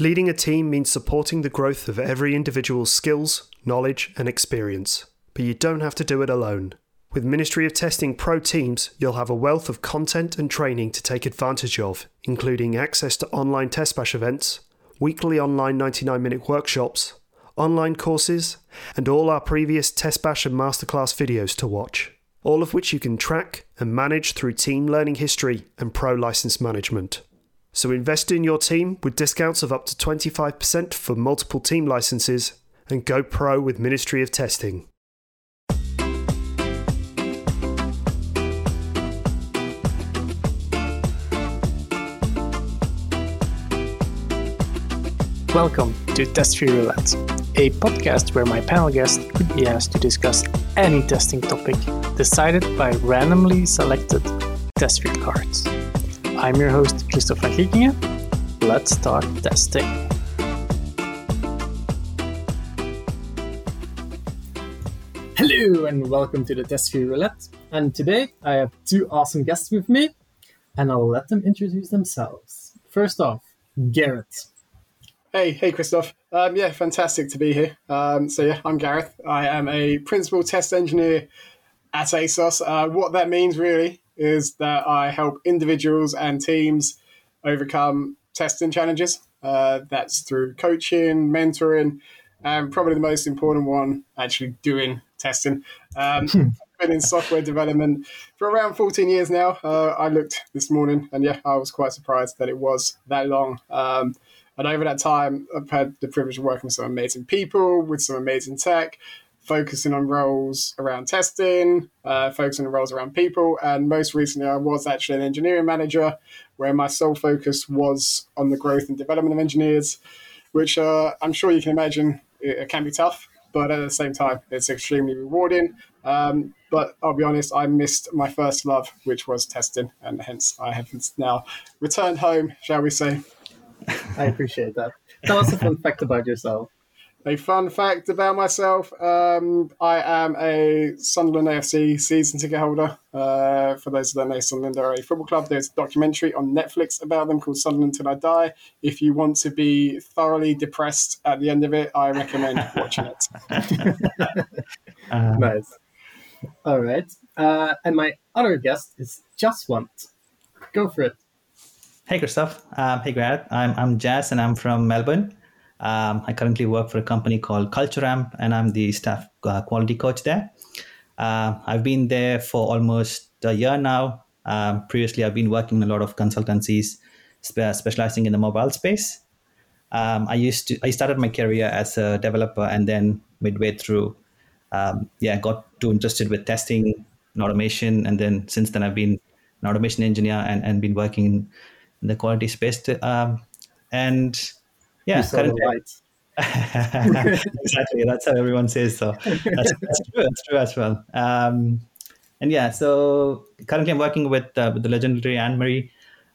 Leading a team means supporting the growth of every individual's skills, knowledge, and experience. But you don't have to do it alone. With Ministry of Testing Pro teams, you'll have a wealth of content and training to take advantage of, including access to online TestBash events, weekly online 99 minute workshops, online courses, and all our previous TestBash and masterclass videos to watch, all of which you can track and manage through team learning history and pro license management. So invest in your team with discounts of up to 25% for multiple team licenses and go pro with Ministry of Testing. Welcome to Test Roulette, a podcast where my panel guests could be asked to discuss any testing topic decided by randomly selected test cards. I'm your host, Christopher Kiekinge. Let's start testing. Hello and welcome to the Test Roulette. And today I have two awesome guests with me, and I'll let them introduce themselves. First off, Gareth. Hey, hey, Christoph. Um, yeah, fantastic to be here. Um, so yeah, I'm Gareth. I am a principal test engineer at ASOS. Uh, what that means really is that I help individuals and teams overcome testing challenges. Uh, that's through coaching, mentoring, and probably the most important one, actually doing testing. Um, I've been in software development for around 14 years now. Uh, I looked this morning, and yeah, I was quite surprised that it was that long. Um, and over that time, I've had the privilege of working with some amazing people, with some amazing tech, focusing on roles around testing, uh, focusing on roles around people. And most recently, I was actually an engineering manager where my sole focus was on the growth and development of engineers, which uh, I'm sure you can imagine it, it, can be tough, but at the same time, it's extremely rewarding. Um, but I'll be honest, I missed my first love, which was testing, and hence I have now returned home, shall we say. I appreciate that. Tell us a fun fact about yourself. A fun fact about myself: um, I am a Sunderland AFC season ticket holder. Uh, for those that don't know, Sunderland are a football club. There's a documentary on Netflix about them called Sunderland Till I Die. If you want to be thoroughly depressed at the end of it, I recommend watching it. uh, nice. All right, uh, and my other guest is Jaswanth. Go for it. Hey, Christoph. Um, hey, Grad. I'm, I'm Jas and I'm from Melbourne. Um, I currently work for a company called Culture Amp and I'm the staff uh, quality coach there. Uh, I've been there for almost a year now. Um, previously, I've been working in a lot of consultancies spe- specializing in the mobile space. Um, I used to I started my career as a developer and then midway through, um, yeah, got too interested with testing and automation. And then since then, I've been an automation engineer and, and been working in the quality space. To, um, and yeah, exactly. That's how everyone says. So that's, that's true. That's true as well. Um, and yeah, so currently I'm working with uh, with the legendary Anne Marie.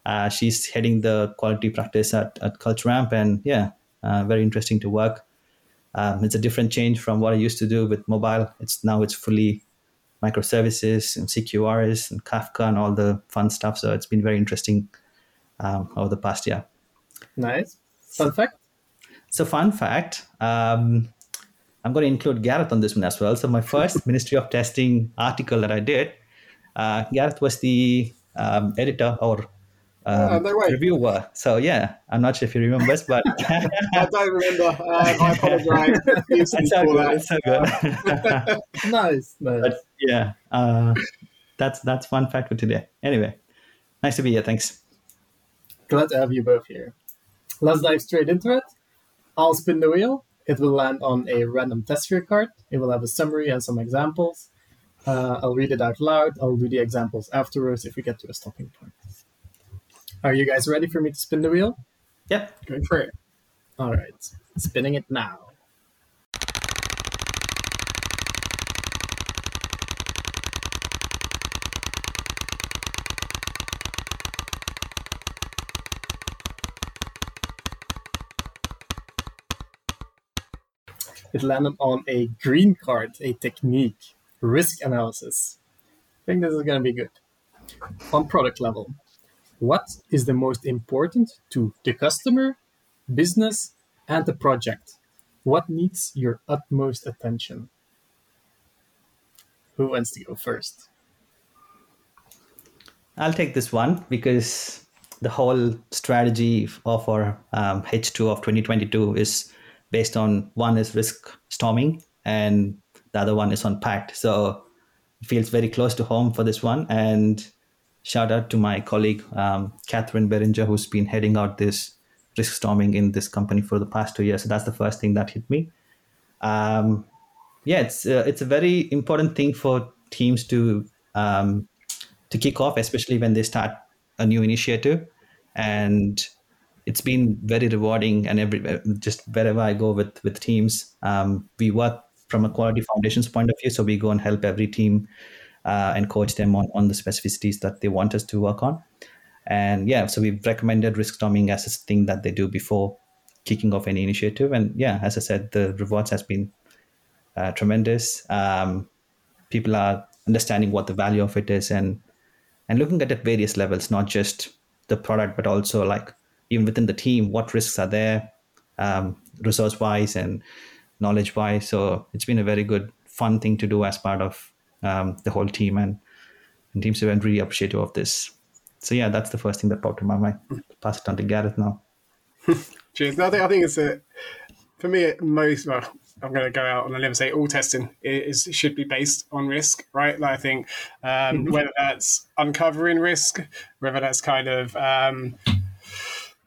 Uh, she's heading the quality practice at at Culture Amp, and yeah, uh, very interesting to work. Um, it's a different change from what I used to do with mobile. It's now it's fully microservices and CQRS and Kafka and all the fun stuff. So it's been very interesting um, over the past year. Nice. Fun fact? So, fun fact um, I'm going to include Gareth on this one as well. So, my first Ministry of Testing article that I did, uh, Gareth was the um, editor or um, reviewer. So yeah, I'm not sure if he remembers, but I don't remember. Uh, I apologize. it's so good. It's so good. nice, nice. But, yeah, uh, that's that's fun fact for today. Anyway, nice to be here. Thanks. Glad to have you both here. Let's dive straight into it. I'll spin the wheel. It will land on a random TestSphere card. It will have a summary and some examples. Uh, I'll read it out loud. I'll do the examples afterwards if we get to a stopping point. Are you guys ready for me to spin the wheel? Yep. Go for it. All right. Spinning it now. It landed on a green card, a technique, risk analysis. I think this is going to be good. On product level, what is the most important to the customer business, and the project. What needs your utmost attention? Who wants to go first? I'll take this one because the whole strategy of our um, H2 of 2022 is based on one is risk storming and the other one is on pact. So it feels very close to home for this one. And shout out to my colleague, um, Catherine Beringer, who's been heading out this risk storming in this company for the past two years. So that's the first thing that hit me. Um, yeah, it's uh, it's a very important thing for teams to um, to kick off, especially when they start a new initiative. And it's been very rewarding. And every just wherever I go with with teams, um, we work from a quality foundations point of view. So we go and help every team uh, and coach them on on the specificities that they want us to work on. And yeah, so we've recommended risk storming as a thing that they do before kicking off any initiative. And yeah, as I said, the rewards has been uh, tremendous. Um, people are understanding what the value of it is and and looking at it at various levels, not just the product, but also like even within the team, what risks are there, um, resource wise and knowledge wise. So it's been a very good, fun thing to do as part of um, the whole team, and, and teams have been really appreciative of this. So yeah, that's the first thing that popped in my mind. Pass it on to Gareth now. Cheers. No, I think I think it's a for me most well I'm going to go out on a limb and say all testing is should be based on risk, right? Like I think um, mm-hmm. whether that's uncovering risk, whether that's kind of um,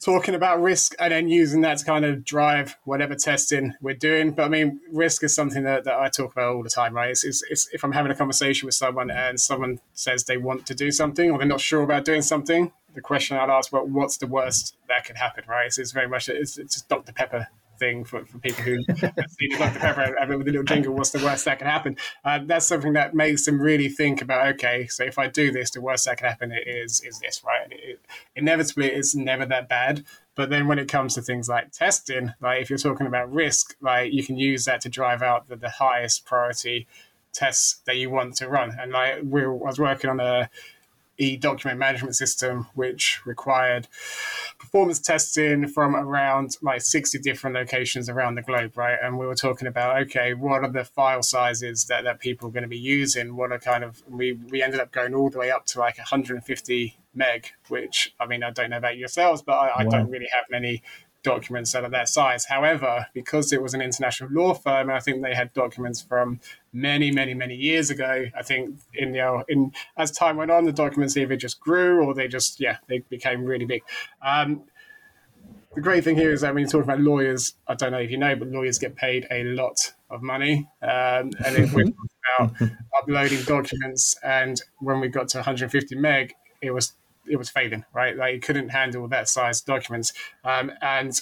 talking about risk and then using that to kind of drive whatever testing we're doing. But I mean, risk is something that, that I talk about all the time, right? It's, it's, it's, if I'm having a conversation with someone and someone says they want to do something or they're not sure about doing something, the question I'd ask, well, what's the worst that could happen, right? So it's very much, it's, it's just Dr. Pepper thing for, for people who have seen Dr. Pepper I mean, with a little jingle, what's the worst that can happen? Uh, that's something that makes them really think about, okay, so if I do this, the worst that can happen is is this, right? It, inevitably, it's never that bad. But then when it comes to things like testing, like if you're talking about risk, like you can use that to drive out the, the highest priority tests that you want to run. And like we I was working on a e-document management system, which required performance testing from around like 60 different locations around the globe, right? And we were talking about, okay, what are the file sizes that, that people are going to be using? What are kind of, we, we ended up going all the way up to like 150 meg, which I mean, I don't know about yourselves, but I, I don't really have many documents that are that size. However, because it was an international law firm, and I think they had documents from many, many, many years ago. I think in you know, in as time went on, the documents either just grew or they just yeah they became really big. Um, the great thing here is that when you talk about lawyers, I don't know if you know, but lawyers get paid a lot of money. Um, and if we talk about uploading documents, and when we got to 150 meg, it was it was failing, right? Like it couldn't handle that size documents, um, and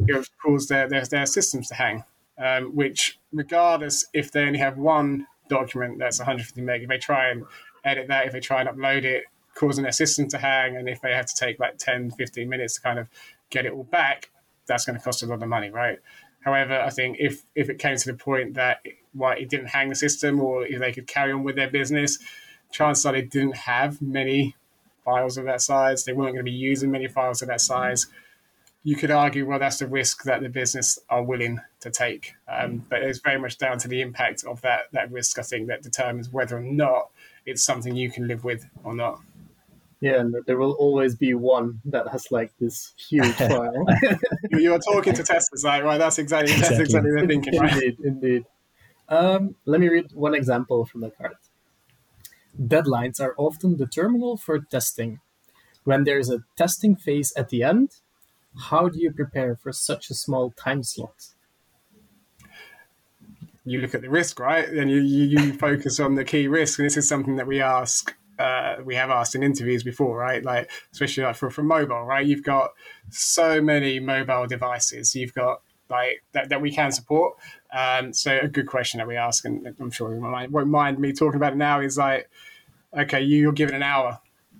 it caused their, their, their systems to hang. Um, which, regardless if they only have one document that's 150 meg, if they try and edit that, if they try and upload it, causing their system to hang, and if they have to take like 10, 15 minutes to kind of get it all back, that's going to cost a lot of money, right? However, I think if if it came to the point that why it didn't hang the system, or if they could carry on with their business, chances are they didn't have many files of that size. They weren't going to be using many files of that size. You could argue, well, that's the risk that the business are willing to take. Um, but it's very much down to the impact of that, that risk, I think, that determines whether or not it's something you can live with or not. Yeah, and there will always be one that has like this huge file. You're talking to testers, like, right? That's exactly, exactly. that's exactly their thinking, right? Indeed, indeed. Um, let me read one example from the card. Deadlines are often the terminal for testing. When there is a testing phase at the end, how do you prepare for such a small time slot? You look at the risk, right? And you, you, you focus on the key risk. And this is something that we ask uh, we have asked in interviews before, right? Like especially like for, for mobile, right? You've got so many mobile devices. You've got like that, that we can support. Um, so a good question that we ask, and I'm sure you won't mind me talking about it now, is like, okay, you're given an hour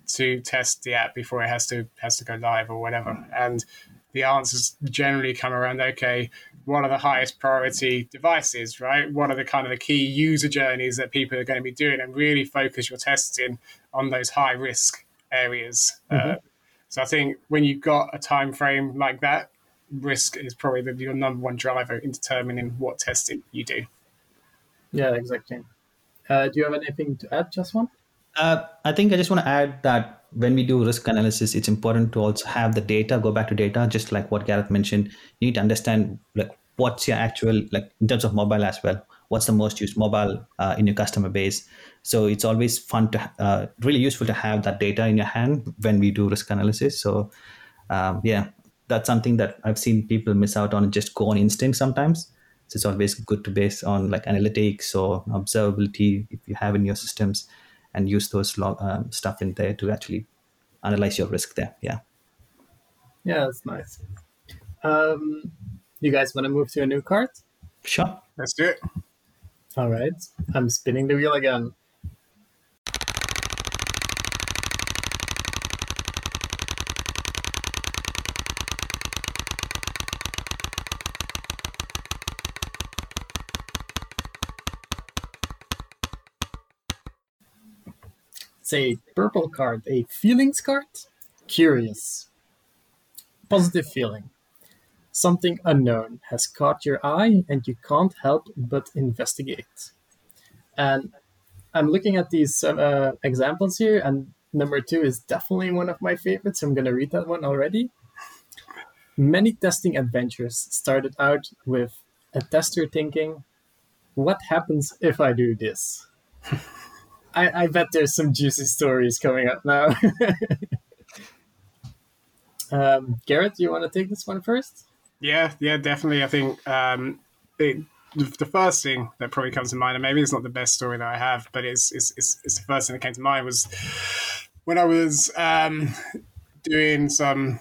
to test the app before it has to has to go live or whatever, and the answers generally come around. Okay, what are the highest priority devices, right? What are the kind of the key user journeys that people are going to be doing, and really focus your testing on those high risk areas. Uh, mm-hmm. Uh, so I think when you've got a time frame like that, risk is probably the, your number one driver in determining what testing you do. Yeah, exactly. Uh, do you have anything to add, just one? Uh, I think I just want to add that when we do risk analysis, it's important to also have the data. Go back to data, just like what Gareth mentioned. You need to understand like what's your actual like in terms of mobile as well. What's the most used mobile uh, in your customer base? So it's always fun to uh, really useful to have that data in your hand when we do risk analysis. So um, yeah, that's something that I've seen people miss out on. Just go on instinct sometimes. So it's always good to base on like analytics or observability if you have in your systems and use those log, um, stuff in there to actually analyze your risk there. Yeah. Yeah, that's nice. Um, you guys want to move to a new card? Sure. Let's do it. All right. I'm spinning the wheel again. It's a purple card, a feelings card. Curious. Positive feeling. Something unknown has caught your eye and you can't help but investigate. And I'm looking at these uh, examples here, and number two is definitely one of my favorites. I'm going to read that one already. Many testing adventures started out with a tester thinking, What happens if I do this? I, I bet there's some juicy stories coming up now. um, Gareth, do you want to take this one first? Yeah, yeah, definitely. I think um, it, the first thing that probably comes to mind, and maybe it's not the best story that I have, but it's it's, it's, it's the first thing that came to mind was when I was um, doing some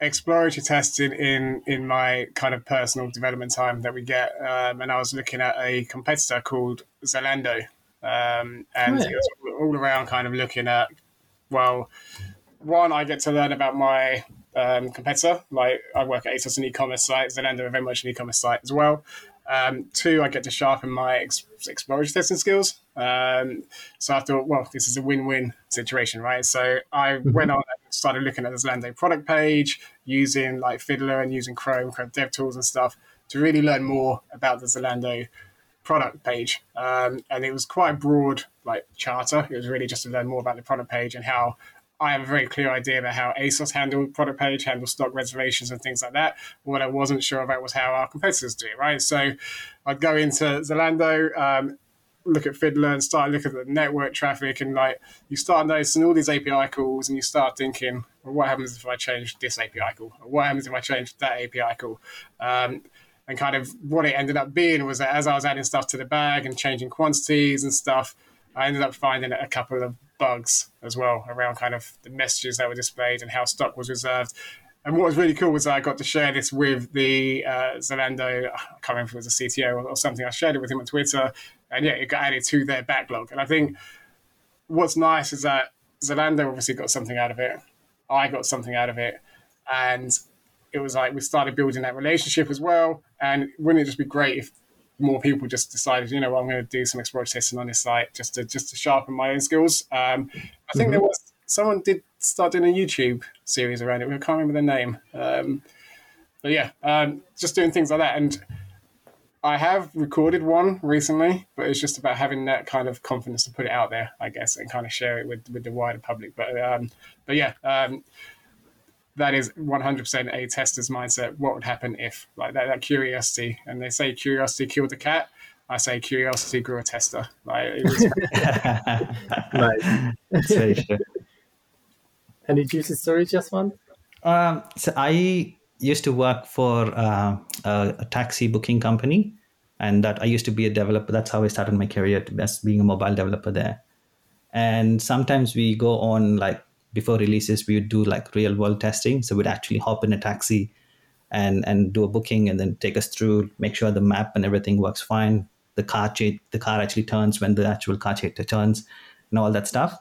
exploratory testing in in my kind of personal development time that we get, um, and I was looking at a competitor called Zalando, um, and it was all around kind of looking at well, one I get to learn about my um, competitor. Like I work at ASOS, an e-commerce site. Zalando are very much an e-commerce site as well. Um, two, I get to sharpen my ex- exploratory testing skills. Um, so I thought, well, this is a win-win situation, right? So I mm-hmm. went on and started looking at the Zalando product page, using like Fiddler and using Chrome, Chrome DevTools and stuff to really learn more about the Zalando product page. Um, and it was quite broad like charter. It was really just to learn more about the product page and how I have a very clear idea about how ASOS handle product page, handle stock reservations and things like that. What I wasn't sure about was how our competitors do it, right? So I'd go into Zalando, um, look at Fiddler and start looking at the network traffic and like you start noticing all these API calls and you start thinking, well, what happens if I change this API call? Or what happens if I change that API call? Um, and kind of what it ended up being was that as I was adding stuff to the bag and changing quantities and stuff, I ended up finding a couple of bugs as well around kind of the messages that were displayed and how stock was reserved. And what was really cool was I got to share this with the uh, Zalando, I can't remember if it was a CTO or, something. I shared it with him on Twitter, and yeah, it got added to their backlog. And I think what's nice is that Zalando obviously got something out of it. I got something out of it, and it was like we started building that relationship as well. And wouldn't it just be great if more people just decided, you know, what, I'm going to do some exploratory testing on this site just to just to sharpen my own skills. Um, I think mm-hmm. there was someone did start doing a YouTube series around it. I can't remember the name, um, but yeah, um, just doing things like that. And I have recorded one recently, but it's just about having that kind of confidence to put it out there, I guess, and kind of share it with with the wider public. But um, but yeah um, that is 100% a tester's mindset. What would happen if, like that, that curiosity, and they say curiosity killed the cat. I say curiosity grew a tester. Like, it was... nice. Any juicy stories, just one? Um, so I used to work for uh, a, a, taxi booking company, and that I used to be a developer. That's how I started my career as being a mobile developer there. And sometimes we go on like before releases we would do like real world testing. So we'd actually hop in a taxi and and do a booking and then take us through make sure the map and everything works fine the car cha- the car actually turns when the actual car chaser turns and all that stuff.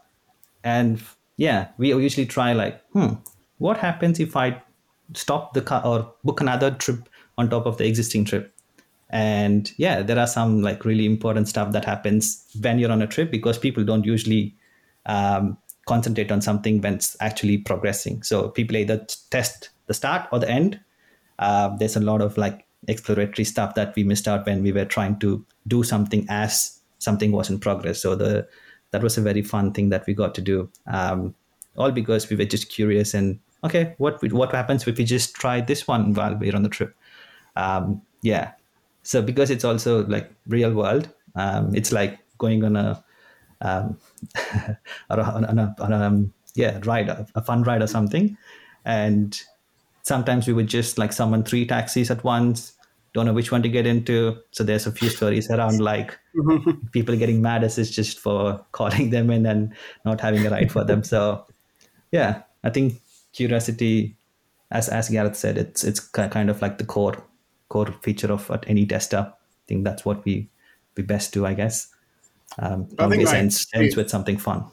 And yeah we usually try like hmm what happens if i stop the car or book another trip on top of the existing trip? And yeah there are some like really important stuff that happens when you're on a trip because people don't usually um, concentrate on something when it's actually progressing. So people either test the start or the end. uh, there's a lot of like exploratory stuff that we missed out when we were trying to do something as something was in progress. So the that was a very fun thing that we got to do. Um, all because we were just curious and okay, what what happens if we just try this one while we're on the trip? Um, yeah. So because it's also like real world, um, it's like going on a um, on a, on a, on a um, yeah ride, a fun ride or something, and sometimes we would just like summon three taxis at once. Don't know which one to get into. So there's a few stories around like people getting mad as it's just for calling them in and not having a ride for them. So yeah i think curiosity as as gareth said it's it's kind of like the core core feature of any tester i think that's what we we best do i guess um I always like, ends, ends with something fun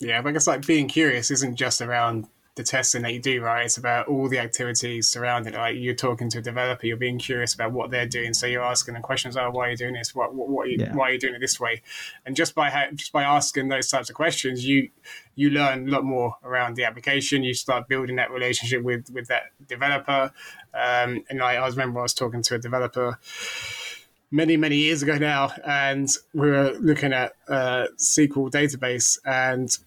yeah but i guess like being curious isn't just around the testing that you do, right? It's about all the activities surrounding it. Like you're talking to a developer, you're being curious about what they're doing, so you're asking the questions. Oh, why are you doing this? What, what, what are you, yeah. why are you doing it this way? And just by ha- just by asking those types of questions, you you learn a lot more around the application. You start building that relationship with with that developer. Um, and I, I remember I was talking to a developer many many years ago now, and we were looking at uh, SQL database and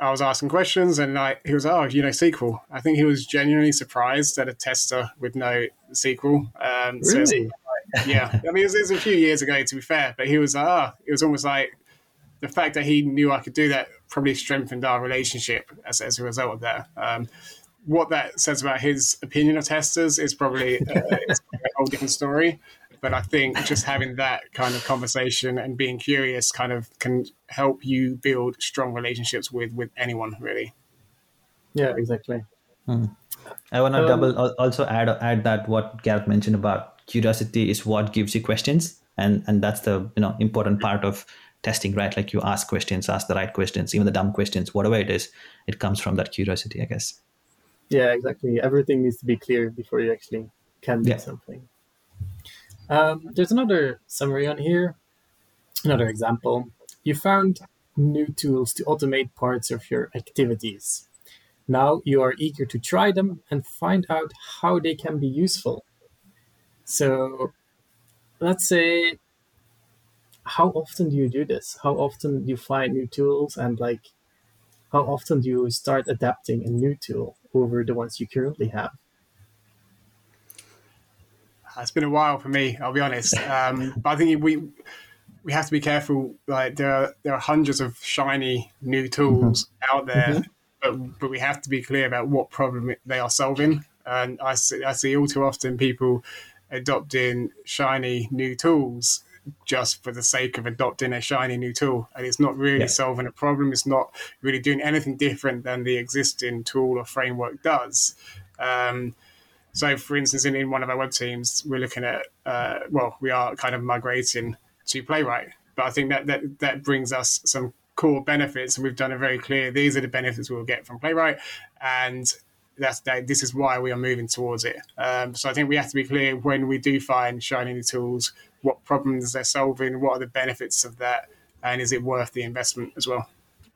I was asking questions, and like he was, like, "Oh, you know SQL." I think he was genuinely surprised that a tester would know SQL. Um, really? So like, yeah, I mean, it was, it was, a few years ago, to be fair, but he was, ah, oh, it was almost like the fact that he knew I could do that probably strengthened our relationship as, as a result of that. Um, what that says about his opinion of testers is probably uh, a whole different story. But I think just having that kind of conversation and being curious kind of can help you build strong relationships with with anyone really. Yeah, exactly. Hmm. I want to um, double also add add that what Gareth mentioned about curiosity is what gives you questions, and and that's the you know important part of testing, right? Like you ask questions, ask the right questions, even the dumb questions, whatever it is, it comes from that curiosity, I guess. Yeah, exactly. Everything needs to be clear before you actually can do yeah. something. Um, there's another summary on here, another example. You found new tools to automate parts of your activities. Now you are eager to try them and find out how they can be useful. So let's say, how often do you do this? How often do you find new tools and like, how often do you start adapting a new tool over the ones you currently have? It's been a while for me. I'll be honest. Um, but I think we we have to be careful. Like there are there are hundreds of shiny new tools mm-hmm. out there, mm-hmm. but but we have to be clear about what problem they are solving. And I see I see all too often people adopting shiny new tools just for the sake of adopting a shiny new tool. And it's not really yeah. solving a problem. It's not really doing anything different than the existing tool or framework does. Um, so, for instance, in, in one of our web teams, we're looking at, uh, well, we are kind of migrating to Playwright. But I think that, that, that brings us some core benefits. And we've done it very clear these are the benefits we'll get from Playwright. And that's that, this is why we are moving towards it. Um, so I think we have to be clear when we do find shiny new tools, what problems they're solving, what are the benefits of that, and is it worth the investment as well?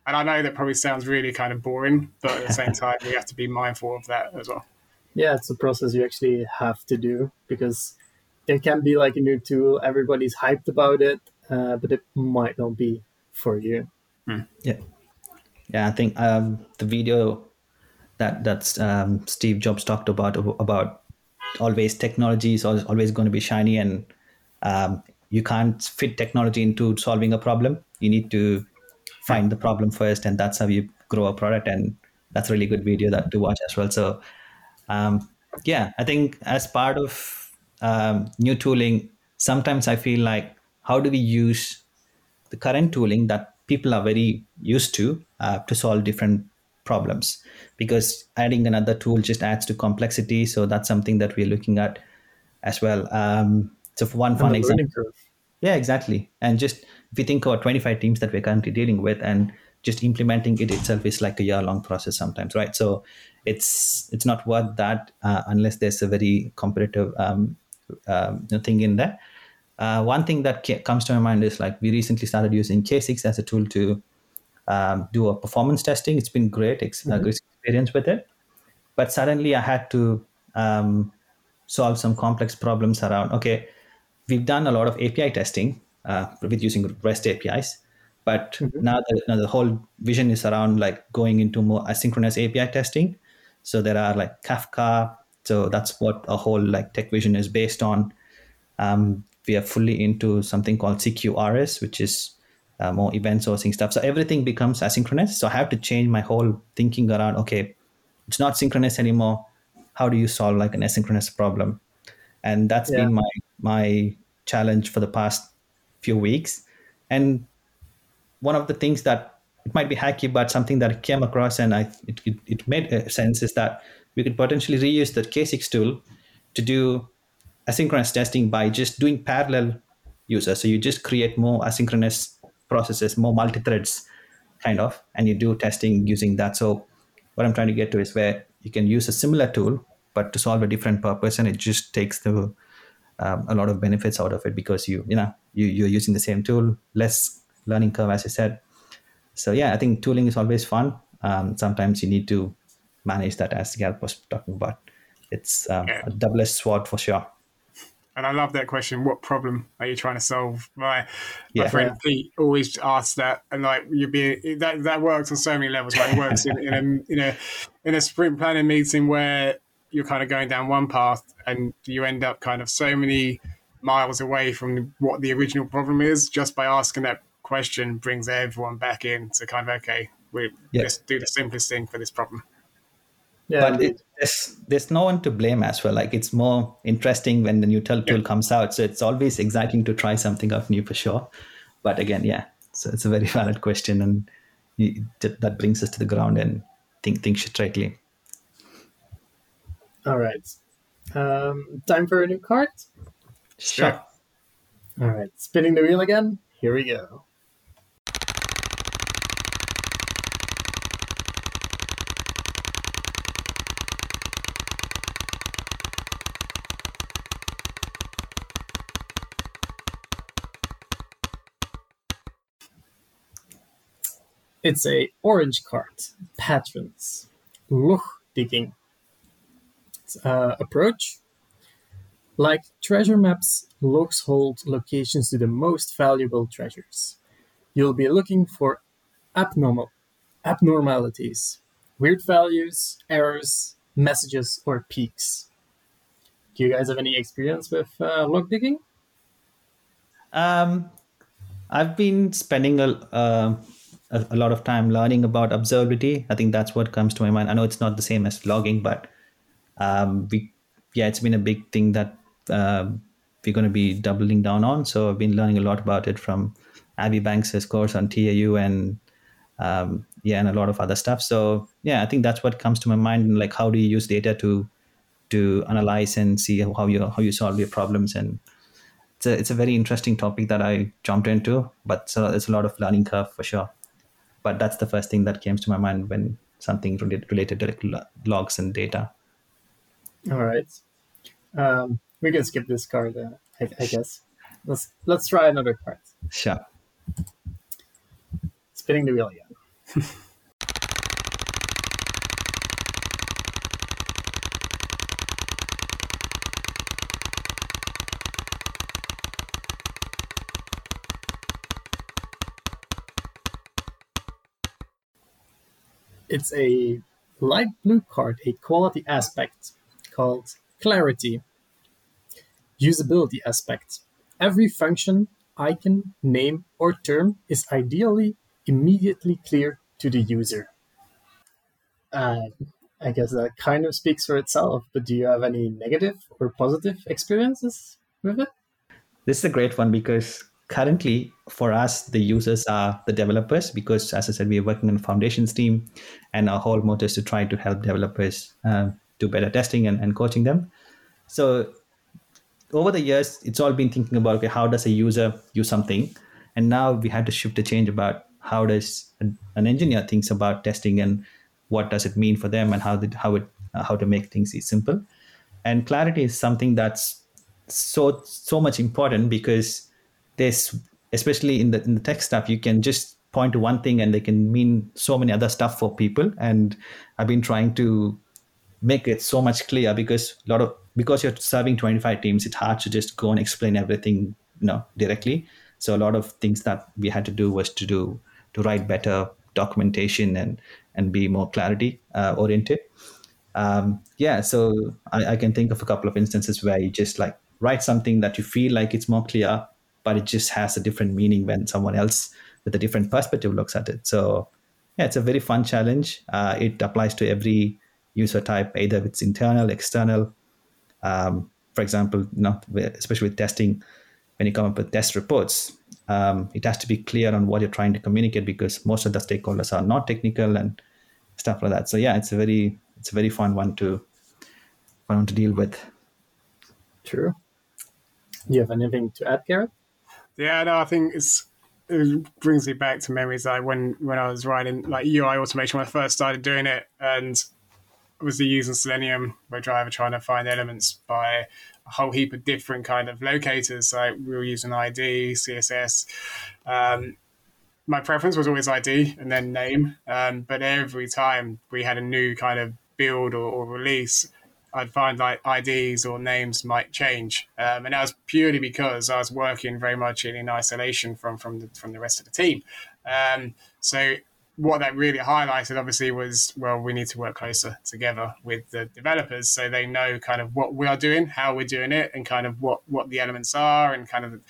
And I know that probably sounds really kind of boring, but at the same time, we have to be mindful of that as well yeah, it's a process you actually have to do because it can be like a new tool. Everybody's hyped about it, uh, but it might not be for you. Mm. Yeah, yeah. I think um, the video that that um, Steve Jobs talked about about always technology is always going to be shiny, and um, you can't fit technology into solving a problem. You need to find the problem first, and that's how you grow a product. And that's a really good video that to watch as well. So um, yeah, I think as part of um, new tooling, sometimes I feel like how do we use the current tooling that people are very used to uh, to solve different problems? Because adding another tool just adds to complexity. So that's something that we're looking at as well. Um, so for one fun example. Yeah, exactly. And just if you think about 25 teams that we're currently dealing with and just implementing it itself is like a year long process sometimes, right? So it's it's not worth that uh, unless there's a very competitive um, uh, thing in there. Uh, one thing that comes to my mind is like we recently started using K6 as a tool to um, do a performance testing. It's been great, ex- mm-hmm. great experience with it. But suddenly I had to um, solve some complex problems around okay we've done a lot of api testing uh, with using rest apis but mm-hmm. now, the, now the whole vision is around like going into more asynchronous api testing so there are like kafka. So that's what a whole like tech vision is based on. Um, we are fully into something called cqrs which is uh, more event sourcing stuff. So everything becomes asynchronous. So i have to change my whole thinking around okay it's not synchronous anymore. How do you solve like an asynchronous problem? And that's yeah. been my my challenge for the past few weeks. And one of the things that it might be hacky but something that i came across and i it, it, it made uh, sense is that we could potentially reuse the k6 tool to do asynchronous testing by just doing parallel users. So you just create more asynchronous processes more multi-threads kind of and you do testing using that. So what i'm trying to get to is where you can use a similar tool but to solve a different purpose and it just takes the um, a lot of benefits out of it because you you know you, you're using the same tool less learning curve as i said so yeah i think tooling is always fun um, sometimes you need to manage that as Gareth was talking about it's um, yeah. a double-edged sword for sure and I love that question. What problem are you trying to solve? My my yeah. friend Pete always asks that, and like you be that that works on so many levels. Like it works in, in a in a in a sprint planning meeting where you're kind of going down one path and you end up kind of so many miles away from what the original problem is just by asking that question brings everyone back in to kind of okay we yeah. let's do the simplest thing for this problem yeah, but it, there's there's no one to blame as well. Like it's more interesting when the new tool yeah. comes out. So it's always exciting to try something out new for sure. But again, yeah, so it's a very valid question, and you, that brings us to the ground and think think straightly. All right, um, time for a new card. Sure. All right, spinning the wheel again. Here we go. It's a orange card. Patterns. Log digging. Uh, approach. Like treasure maps, logs hold locations to the most valuable treasures. You'll be looking for abnormal abnormalities, weird values, errors, messages, or peaks. Do you guys have any experience with uh, log digging? Um, I've been spending a, uh, a, a, lot of time learning about observability. I think that's what comes to my mind. I know it's not the same as logging, but um, we, yeah, it's been a big thing that uh, we're going to be doubling down on. So I've been learning a lot about it from Abby Bangser's course on TAU and um, yeah, and a lot of other stuff. So yeah, I think that's what comes to my mind. Like, how do you use data to to analyze and see how you how you solve your problems and it's a, it's a very interesting topic that I jumped into, but so it's a lot of learning curve for sure but that's the first thing that came to my mind when something related, related to logs and data. All right, um, we can skip this card, uh, I, I, guess. Let's let's try another card. Sure. Spinning the wheel again. it's a light blue card, a quality aspect called clarity. Usability aspect. Every function, icon, name, or term is ideally immediately clear to the user. Uh, I guess that kind of speaks for itself, but do you have any negative or positive experiences with it? This is a great one because currently for us the users are the developers because as i said we're working on the foundations team and our whole motto is to try to help developers uh, do better testing and, and coaching them. So over the years it's all been thinking about okay how does a user use something? And now we had to shift a change about how does an, engineer thinks about testing and what does it mean for them and how the, how it uh, how to make things simple. And clarity is something that's so so much important because especially in the in the tech stuff you can just point to one thing and they can mean so many other stuff for people and i've been trying to make it so much clear because a lot of because you're serving 25 teams, it's hard to just go and explain everything, you know, directly. So a lot of things that we had to do was to do to write better documentation and and be more clarity uh, oriented. Um, yeah, so I, I can think of a couple of instances where you just like write something that you feel like it's more clear, but it just has a different meaning when someone else with a different perspective looks at it. So yeah, it's a very fun challenge. Uh, it applies to every user type, either it's internal, external. Um, for example, know, especially with testing, when you come up with test reports, um, it has to be clear on what you're trying to communicate because most of the stakeholders are not technical and stuff like that. So yeah, it's a very it's a very fun one to fun one to deal with. True. Do you have anything to add, Gareth? Yeah, no, I think it's it brings me back to memories like when when I was writing like UI automation when I first started doing it and obviously using Selenium WebDriver trying to find elements by a whole heap of different kind of locators. Like we were using ID, CSS. Um, my preference was always ID and then name, um, but every time we had a new kind of build or, or release, I'd find like IDs or names might change, um, and that was purely because I was working very much in, in isolation from from the from the rest of the team. Um, so what that really highlighted, obviously, was well, we need to work closer together with the developers so they know kind of what we are doing, how we're doing it, and kind of what what the elements are, and kind of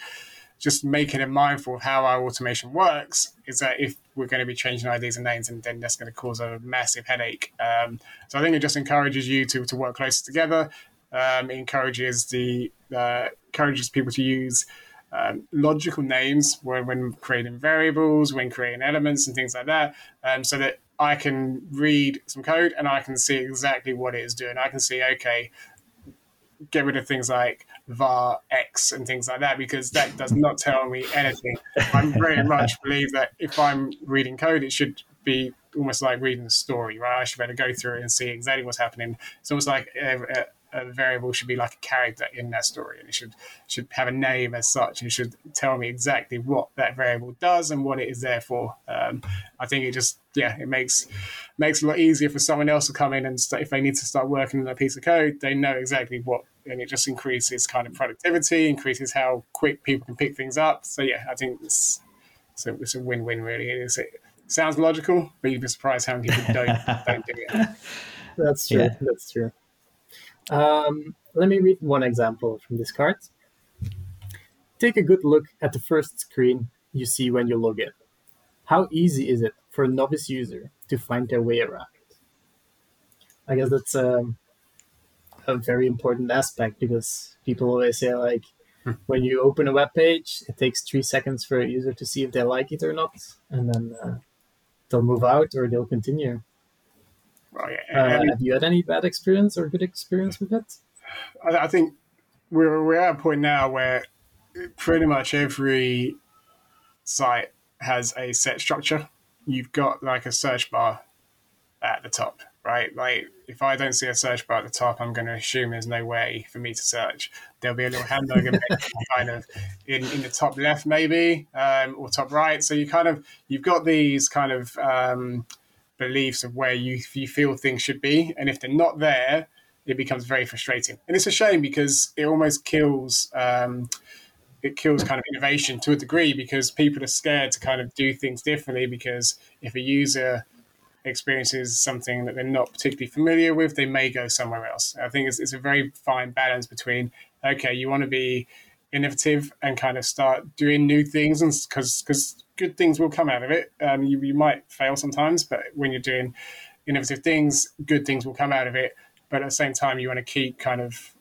just making it mindful of how our automation works is that if we're going to be changing IDs and names, and then that's going to cause a massive headache. Um, so I think it just encourages you to, to work closer together. Um, it encourages the uh, encourages people to use um, logical names when, when creating variables, when creating elements, and things like that, um, so that I can read some code and I can see exactly what it is doing. I can see, okay, get rid of things like var x and things like that because that does not tell me anything. I very much believe that if I'm reading code, it should be almost like reading a story, right? I should be able to go through it and see exactly what's happening. It's almost like a, a, a variable should be like a character in that story, and it should should have a name as such, and it should tell me exactly what that variable does and what it is there for. Um, I think it just yeah, it makes makes it a lot easier for someone else to come in and st- if they need to start working on a piece of code, they know exactly what and it just increases kind of productivity, increases how quick people can pick things up. So yeah, I think it's it's a, it's a win-win really. It, is, it sounds logical, but you'd be surprised how many people don't don't do it. That's true. Yeah. That's true. Um, let me read one example from this card. Take a good look at the first screen you see when you log in. How easy is it for a novice user to find their way around? I guess that's um, a very important aspect because people always say like hmm. when you open a web page, it takes three seconds for a user to see if they like it or not, and then uh, they'll move out or they'll continue. uh, have you had any bad experience or good experience with it? I, I think we're we're at a point now where pretty much every site has a set structure. You've got like a search bar at the top right? Like if I don't see a search bar at the top, I'm going to assume there's no way for me to search. There'll be a little hamburger kind of in, in the top left, maybe, um, or top right. So you kind of you've got these kind of um, beliefs of where you you feel things should be, and if they're not there, it becomes very frustrating. And it's a shame because it almost kills. Um, it kills kind of innovation to a degree because people are scared to kind of do things differently because if a user experiences something that they're not particularly familiar with, they may go somewhere else. I think it's, it's a very fine balance between, okay, you want to be innovative and kind of start doing new things and because because good things will come out of it. Um, you, you might fail sometimes but when you're doing innovative things good things will come out of it. But at the same time you want to keep kind of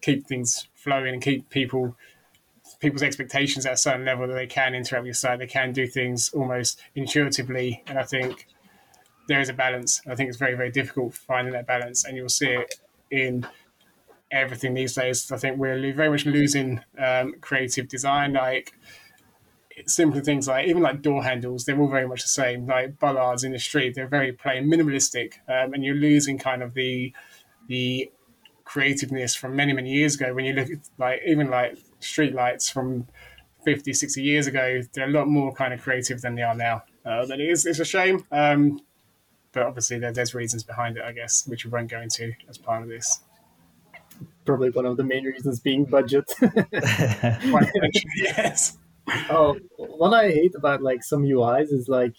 keep things flowing and keep people people's expectations at a certain level that they can interact with your site. They can do things almost intuitively. And i think there is a balance. I think it's very, very difficult finding that balance, and you'll see it in everything these days. I think we're very much losing um, creative design, like simple things like even like door handles. They're all very much the same. Like bollards in the street, they're very plain, minimalistic, um, and you're losing kind of the the creativeness from many, many years ago. When you look at like even like street lights from 50, 60 years ago, they're a lot more kind of creative than they are now. Uh, but it is, it's a shame. Um, but obviously there, there's reasons behind it, I guess, which we won't go into as part of this. probably one of the main reasons being budget. yes. oh, what I hate about like some UIs is like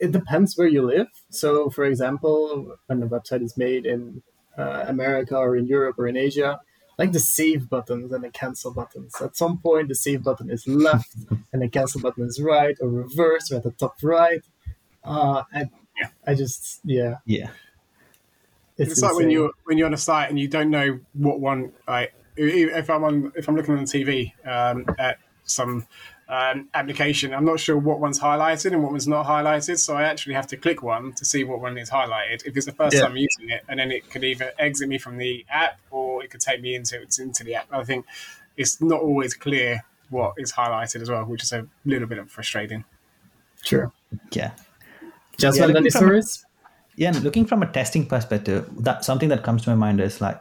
it depends where you live. So, for example, when a website is made in uh, America or in Europe or in Asia, like the save buttons and the cancel buttons. At some point, the save button is left and the cancel button is right or reverse or at the top right. Uh, I, Yeah. I just, yeah. Yeah. It's, like when you're when you're on a site and you don't know what one. Like if I'm on if I'm looking on the TV um, at some um, application, I'm not sure what one's highlighted and what one's not highlighted. So I actually have to click one to see what one is highlighted. If it's the first Yeah. time using it, and then it could either exit me from the app or it could take me into into the app. I think it's not always clear what is highlighted as well, which is a little bit frustrating. Sure. Yeah. Any from- stories? Yeah, looking from a testing perspective, that something that comes to my mind is like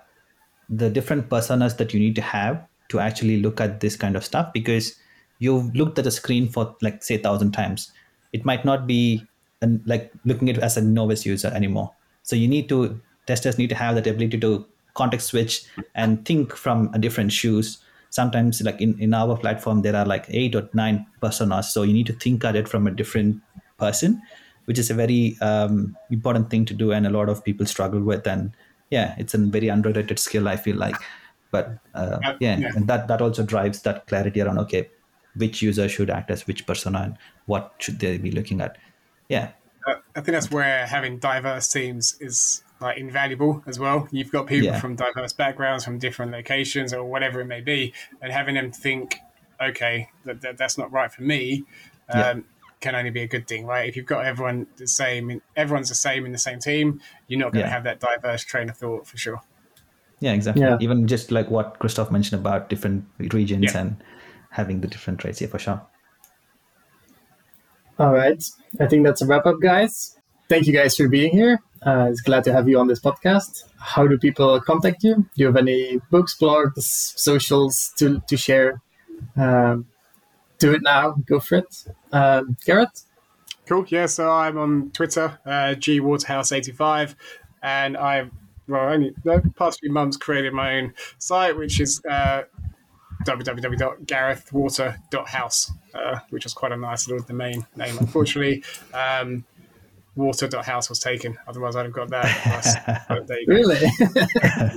the different personas that you need to have to actually look at this kind of stuff because you've looked at the screen for like say thousand times. It might not be an, like looking at it as a novice user anymore. So you need to testers need to have that ability to context switch and think from a different shoes. Sometimes like in, in our platform there are like eight or nine personas. So you need to think at it from a different person which is a very um, important thing to do and a lot of people struggle with and yeah it's a very underrated skill i feel like but uh, yeah, yeah. and that that also drives that clarity around okay which user should act as which persona and what should they be looking at yeah Uh, I think that's where having diverse teams is like invaluable as well. You've got people Yeah. from diverse backgrounds, from different locations, or whatever it may be, and having them think, okay, that, that that's not right for me, um, Yeah. Can only be a good thing, right? If you've got everyone the same, everyone's the same in the same team, you're not going to Yeah. have that diverse train of thought for sure. yeah exactly Yeah. even just like what christoph mentioned about different regions Yeah. and having the different traits yeah for sure All right. I think that's a wrap up, guys. Thank you guys for being here. Uh, it's glad to have you on this podcast. How do people contact you? Do you have any books, blogs, socials to, to share? Um, do it now. Go for it. Um, Gareth? Cool. Yeah. So I'm on Twitter, uh, gwaterhouse85, and I've well only the past few months created my own site, which is uh, www.garethwater.house, uh, which was quite a nice little domain name. Unfortunately, um, water.house was taken. Otherwise, I'd have got that. Plus, but there you go. Really?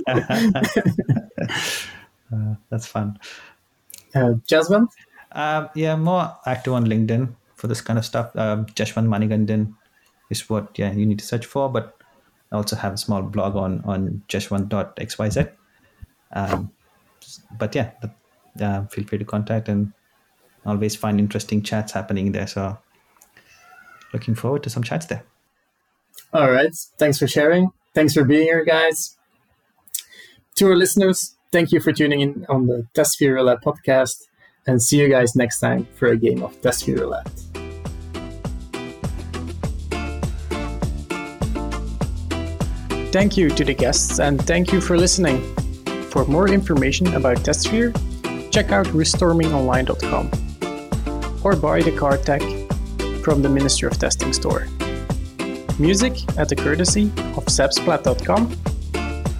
uh, that's fun uh, Jaswanth? Um, yeah, more active on LinkedIn for this kind of stuff. Um, Jaswanth Manigundan is what yeah you need to search for, but I also have a small blog on on jaswanth.xyz. Um, but yeah, uh, feel free to contact and always find interesting chats happening there. So looking forward to some chats there. All right. Thanks for sharing. Thanks for being here, guys. To our listeners, thank you for tuning in on the TestSphere Roulette podcast, and see you guys next time for a game of TestSphere Roulette. Thank you to the guests and thank you for listening. For more information about TestSphere, check out riskstormingonline.com or buy the card tech from the Ministry of Testing store. Music at the courtesy of zapsplat.com.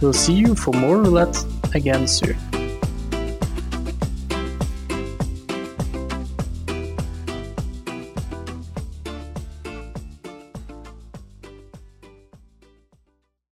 We'll see you for more roulette again soon.